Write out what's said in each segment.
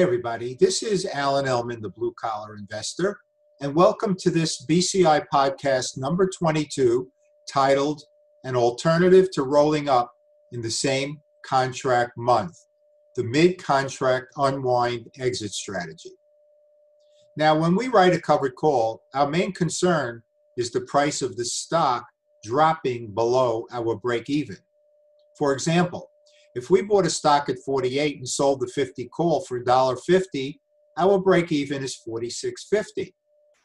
Everybody. This is Alan Ellman, the blue collar investor, and welcome to this BCI podcast number 22 titled An Alternative to Rolling Up in the Same Contract Month The Mid Contract Unwind Exit Strategy. Now, when we write a covered call, our main concern is the price of the stock dropping below our break even. For example, if we bought a stock at 48 and sold the 50 call for $1.50, our break even is 46.50.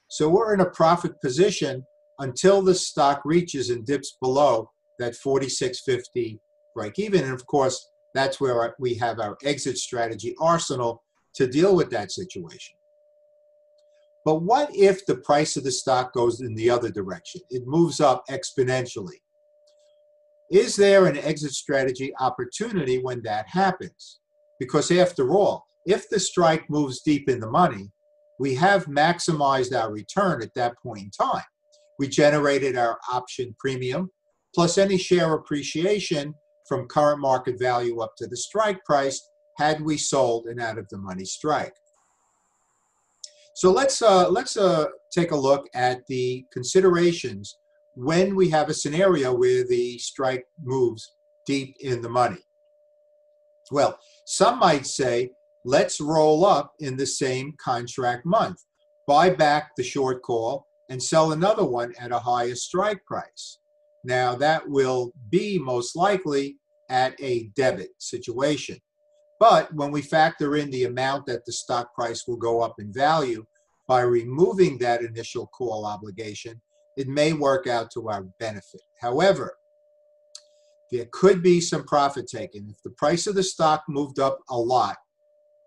So we're in a profit position until the stock reaches and dips below that 46.50 break even. And of course, that's where we have our exit strategy arsenal to deal with that situation. But what if the price of the stock goes in the other direction? It moves up exponentially. Is there an exit strategy opportunity when that happens? Because after all, if the strike moves deep in the money, we have maximized our return at that point in time. We generated our option premium plus any share appreciation from current market value up to the strike price had we sold an out of the money strike. So let's uh, let's uh, take a look at the considerations when we have a scenario where the strike moves deep in the money. Well, some might say, let's roll up in the same contract month, buy back the short call, and sell another one at a higher strike price. Now, that will be most likely at a debit situation. But when we factor in the amount that the stock price will go up in value by removing that initial call obligation, it may work out to our benefit. However, there could be some profit taken. If the price of the stock moved up a lot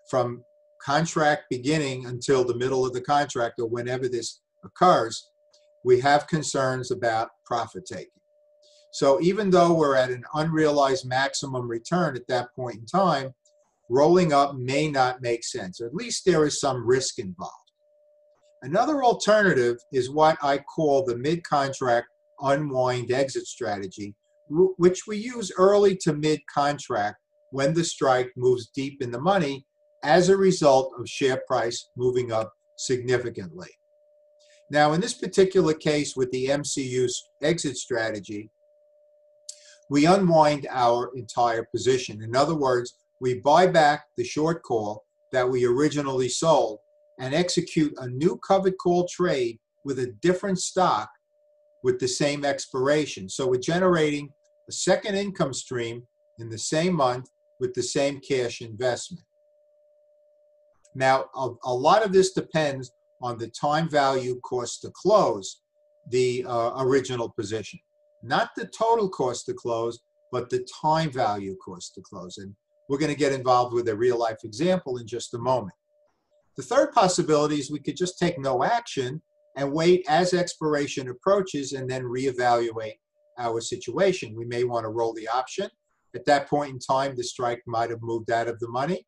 from contract beginning until the middle of the contract or whenever this occurs, we have concerns about profit taking. So even though we're at an unrealized maximum return at that point in time, rolling up may not make sense, or at least there is some risk involved. Another alternative is what I call the mid contract unwind exit strategy, which we use early to mid contract when the strike moves deep in the money as a result of share price moving up significantly. Now, in this particular case with the MCU exit strategy, we unwind our entire position. In other words, we buy back the short call that we originally sold and execute a new covered call trade with a different stock with the same expiration. So we're generating a second income stream in the same month with the same cash investment. Now, a, a lot of this depends on the time value cost to close the uh, original position. Not the total cost to close, but the time value cost to close. And we're going to get involved with a real life example in just a moment. The third possibility is we could just take no action and wait as expiration approaches and then reevaluate our situation. We may want to roll the option. At that point in time, the strike might have moved out of the money.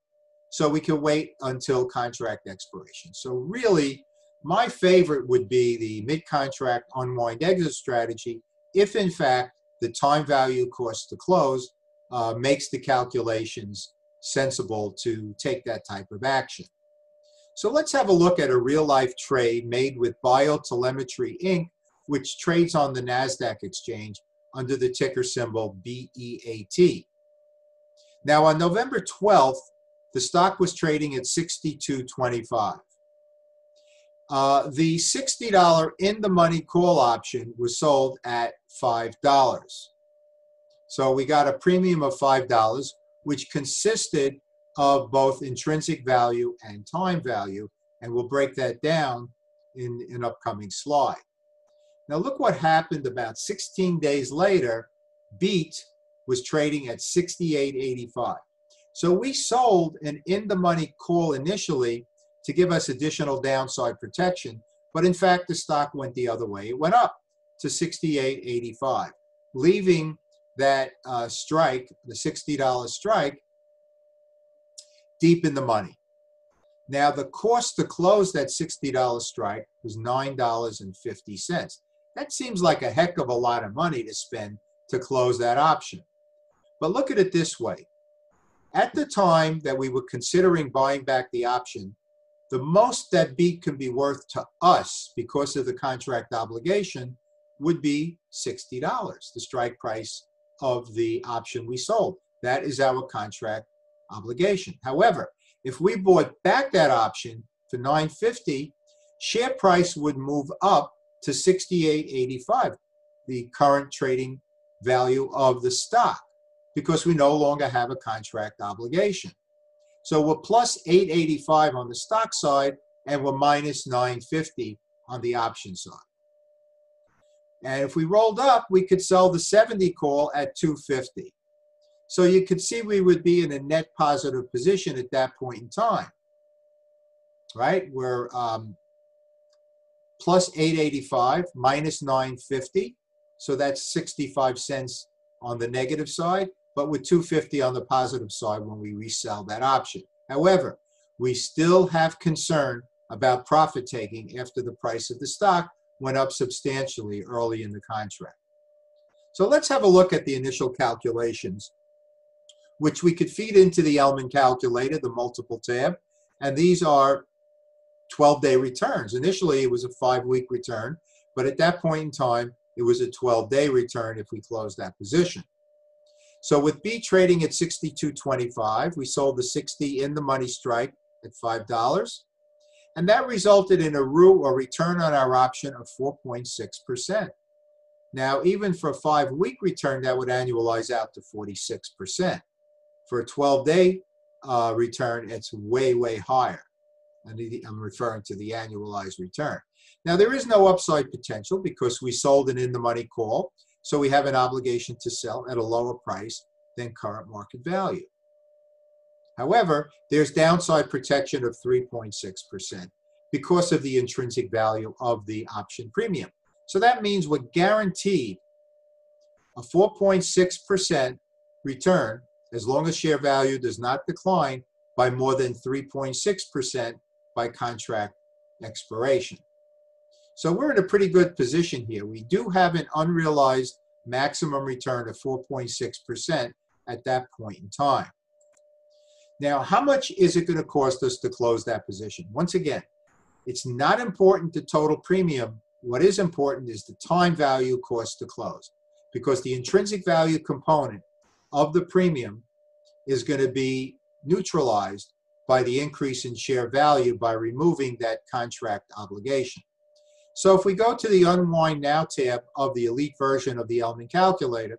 So we can wait until contract expiration. So really, my favorite would be the mid-contract unwind exit strategy if in fact the time value cost to close uh, makes the calculations sensible to take that type of action. So let's have a look at a real life trade made with Biotelemetry Inc., which trades on the NASDAQ exchange under the ticker symbol BEAT. Now, on November 12th, the stock was trading at 62.25. Uh, the $60 in the money call option was sold at $5. So we got a premium of $5, which consisted of both intrinsic value and time value, and we'll break that down in an upcoming slide. Now look what happened about 16 days later, BEAT was trading at 68.85. So we sold an in-the-money call initially to give us additional downside protection, but in fact the stock went the other way. It went up to 68.85, leaving that uh, strike, the $60 strike, deep in the money. Now, the cost to close that $60 strike was $9.50. That seems like a heck of a lot of money to spend to close that option. But look at it this way At the time that we were considering buying back the option, the most that BEAT can be worth to us because of the contract obligation would be $60, the strike price of the option we sold. That is our contract obligation. However, if we bought back that option for 950, share price would move up to 68.85, the current trading value of the stock, because we no longer have a contract obligation. So we're plus 885 on the stock side and we're minus 950 on the option side. And if we rolled up, we could sell the 70 call at 250. So you could see we would be in a net positive position at that point in time, right? We're um, plus 885 minus 950. So that's 65 cents on the negative side, but with 250 on the positive side when we resell that option. However, we still have concern about profit taking after the price of the stock went up substantially early in the contract. So let's have a look at the initial calculations, which we could feed into the Ellman calculator, the multiple tab, and these are 12-day returns. Initially, it was a five-week return, but at that point in time, it was a 12-day return if we closed that position. So with B trading at 62.25, we sold the 60 in the money strike at $5. And that resulted in a ROE or return on our option of 4.6%. Now, even for a five week return, that would annualize out to 46%. For a 12 day uh, return, it's way, way higher. I'm referring to the annualized return. Now, there is no upside potential because we sold an in the money call, so we have an obligation to sell at a lower price than current market value. However, there's downside protection of 3.6% because of the intrinsic value of the option premium. So that means we're guaranteed a 4.6% return as long as share value does not decline by more than 3.6% by contract expiration. So we're in a pretty good position here. We do have an unrealized maximum return of 4.6% at that point in time. Now, how much is it going to cost us to close that position? Once again, it's not important the total premium. What is important is the time value cost to close because the intrinsic value component of the premium is going to be neutralized by the increase in share value by removing that contract obligation. So if we go to the Unwind Now tab of the Elite version of the Ellman Calculator,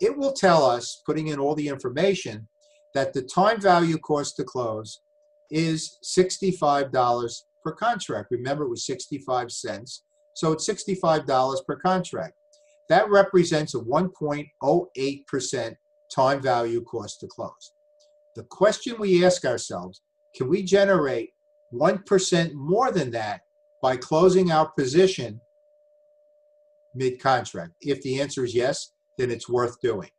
it will tell us, putting in all the information, that the time value cost to close is $65 per contract. Remember, it was 65 cents. So it's $65 per contract. That represents a 1.08% time value cost to close. The question we ask ourselves, can we generate 1% more than that by closing our position mid-contract? If the answer is yes, then it's worth doing.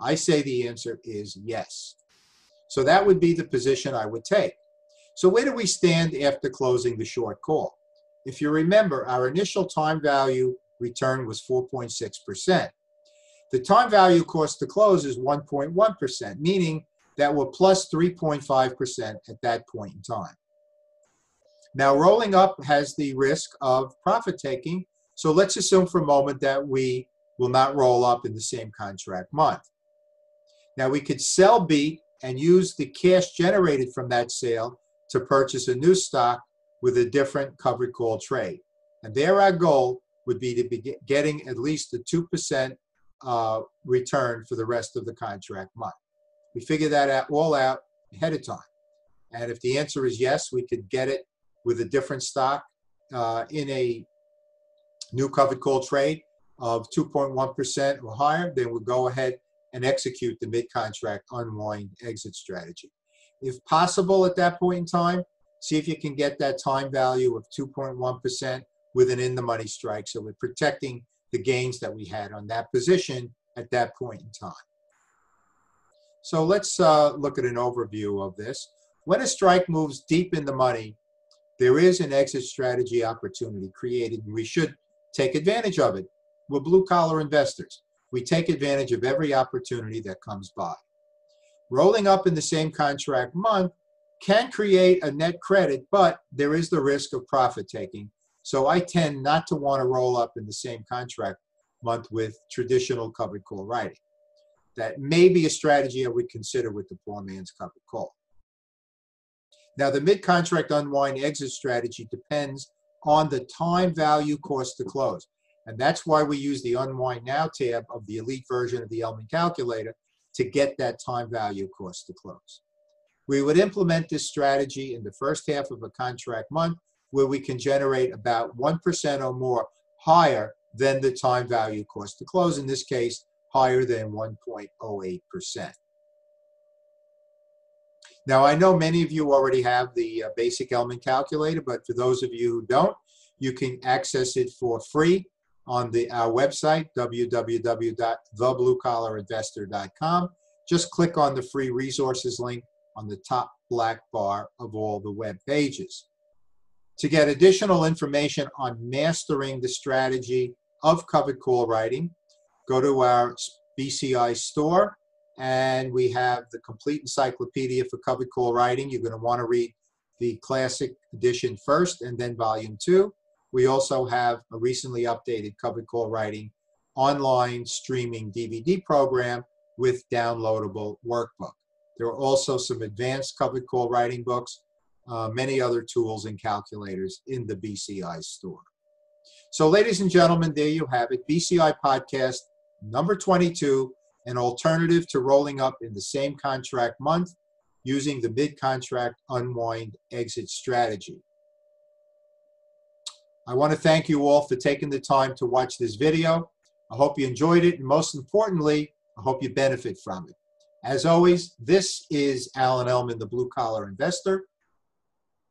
I say the answer is yes. So that would be the position I would take. So where do we stand after closing the short call? If you remember, our initial time value return was 4.6%. The time value cost to close is 1.1%, meaning that we're plus 3.5% at that point in time. Now, rolling up has the risk of profit taking. So let's assume for a moment that we will not roll up in the same contract month. Now, we could sell BEAT and use the cash generated from that sale to purchase a new stock with a different covered call trade. And there our goal would be to be getting at least a 2% uh, return for the rest of the contract month. We figure that out, all out ahead of time. And if the answer is yes, we could get it with a different stock uh, in a new covered call trade of 2.1% or higher, then we'll go ahead and execute the mid-contract unwind exit strategy. If possible at that point in time, see if you can get that time value of 2.1% with an in-the-money strike. So we're protecting the gains that we had on that position at that point in time. So let's uh, look at an overview of this. When a strike moves deep in the money, there is an exit strategy opportunity created, and we should take advantage of it. We're blue collar investors. We take advantage of every opportunity that comes by. Rolling up in the same contract month can create a net credit, but there is the risk of profit taking. So I tend not to want to roll up in the same contract month with traditional covered call writing. That may be a strategy I would consider with the poor man's covered call. Now, the mid contract unwind exit strategy depends on the time value cost to close. And that's why we use the Unwind Now tab of the elite version of the Ellman calculator to get that time value cost to close. We would implement this strategy in the first half of a contract month where we can generate about 1% or more higher than the time value cost to close, in this case, higher than 1.08%. Now, I know many of you already have the uh, basic Ellman calculator, but for those of you who don't, you can access it for free on the, our website, www.thebluecollarinvestor.com. Just click on the free resources link on the top black bar of all the web pages. To get additional information on mastering the strategy of covered call writing, go to our BCI store and we have the complete encyclopedia for covered call writing. You're going to want to read the classic edition first and then volume two. We also have a recently updated covered call writing online streaming DVD program with downloadable workbook. There are also some advanced covered call writing books, uh, many other tools and calculators in the BCI store. So, ladies and gentlemen, there you have it BCI podcast number 22 an alternative to rolling up in the same contract month using the mid contract unwind exit strategy. I want to thank you all for taking the time to watch this video. I hope you enjoyed it, and most importantly, I hope you benefit from it. As always, this is Alan Ellman, the Blue Collar Investor.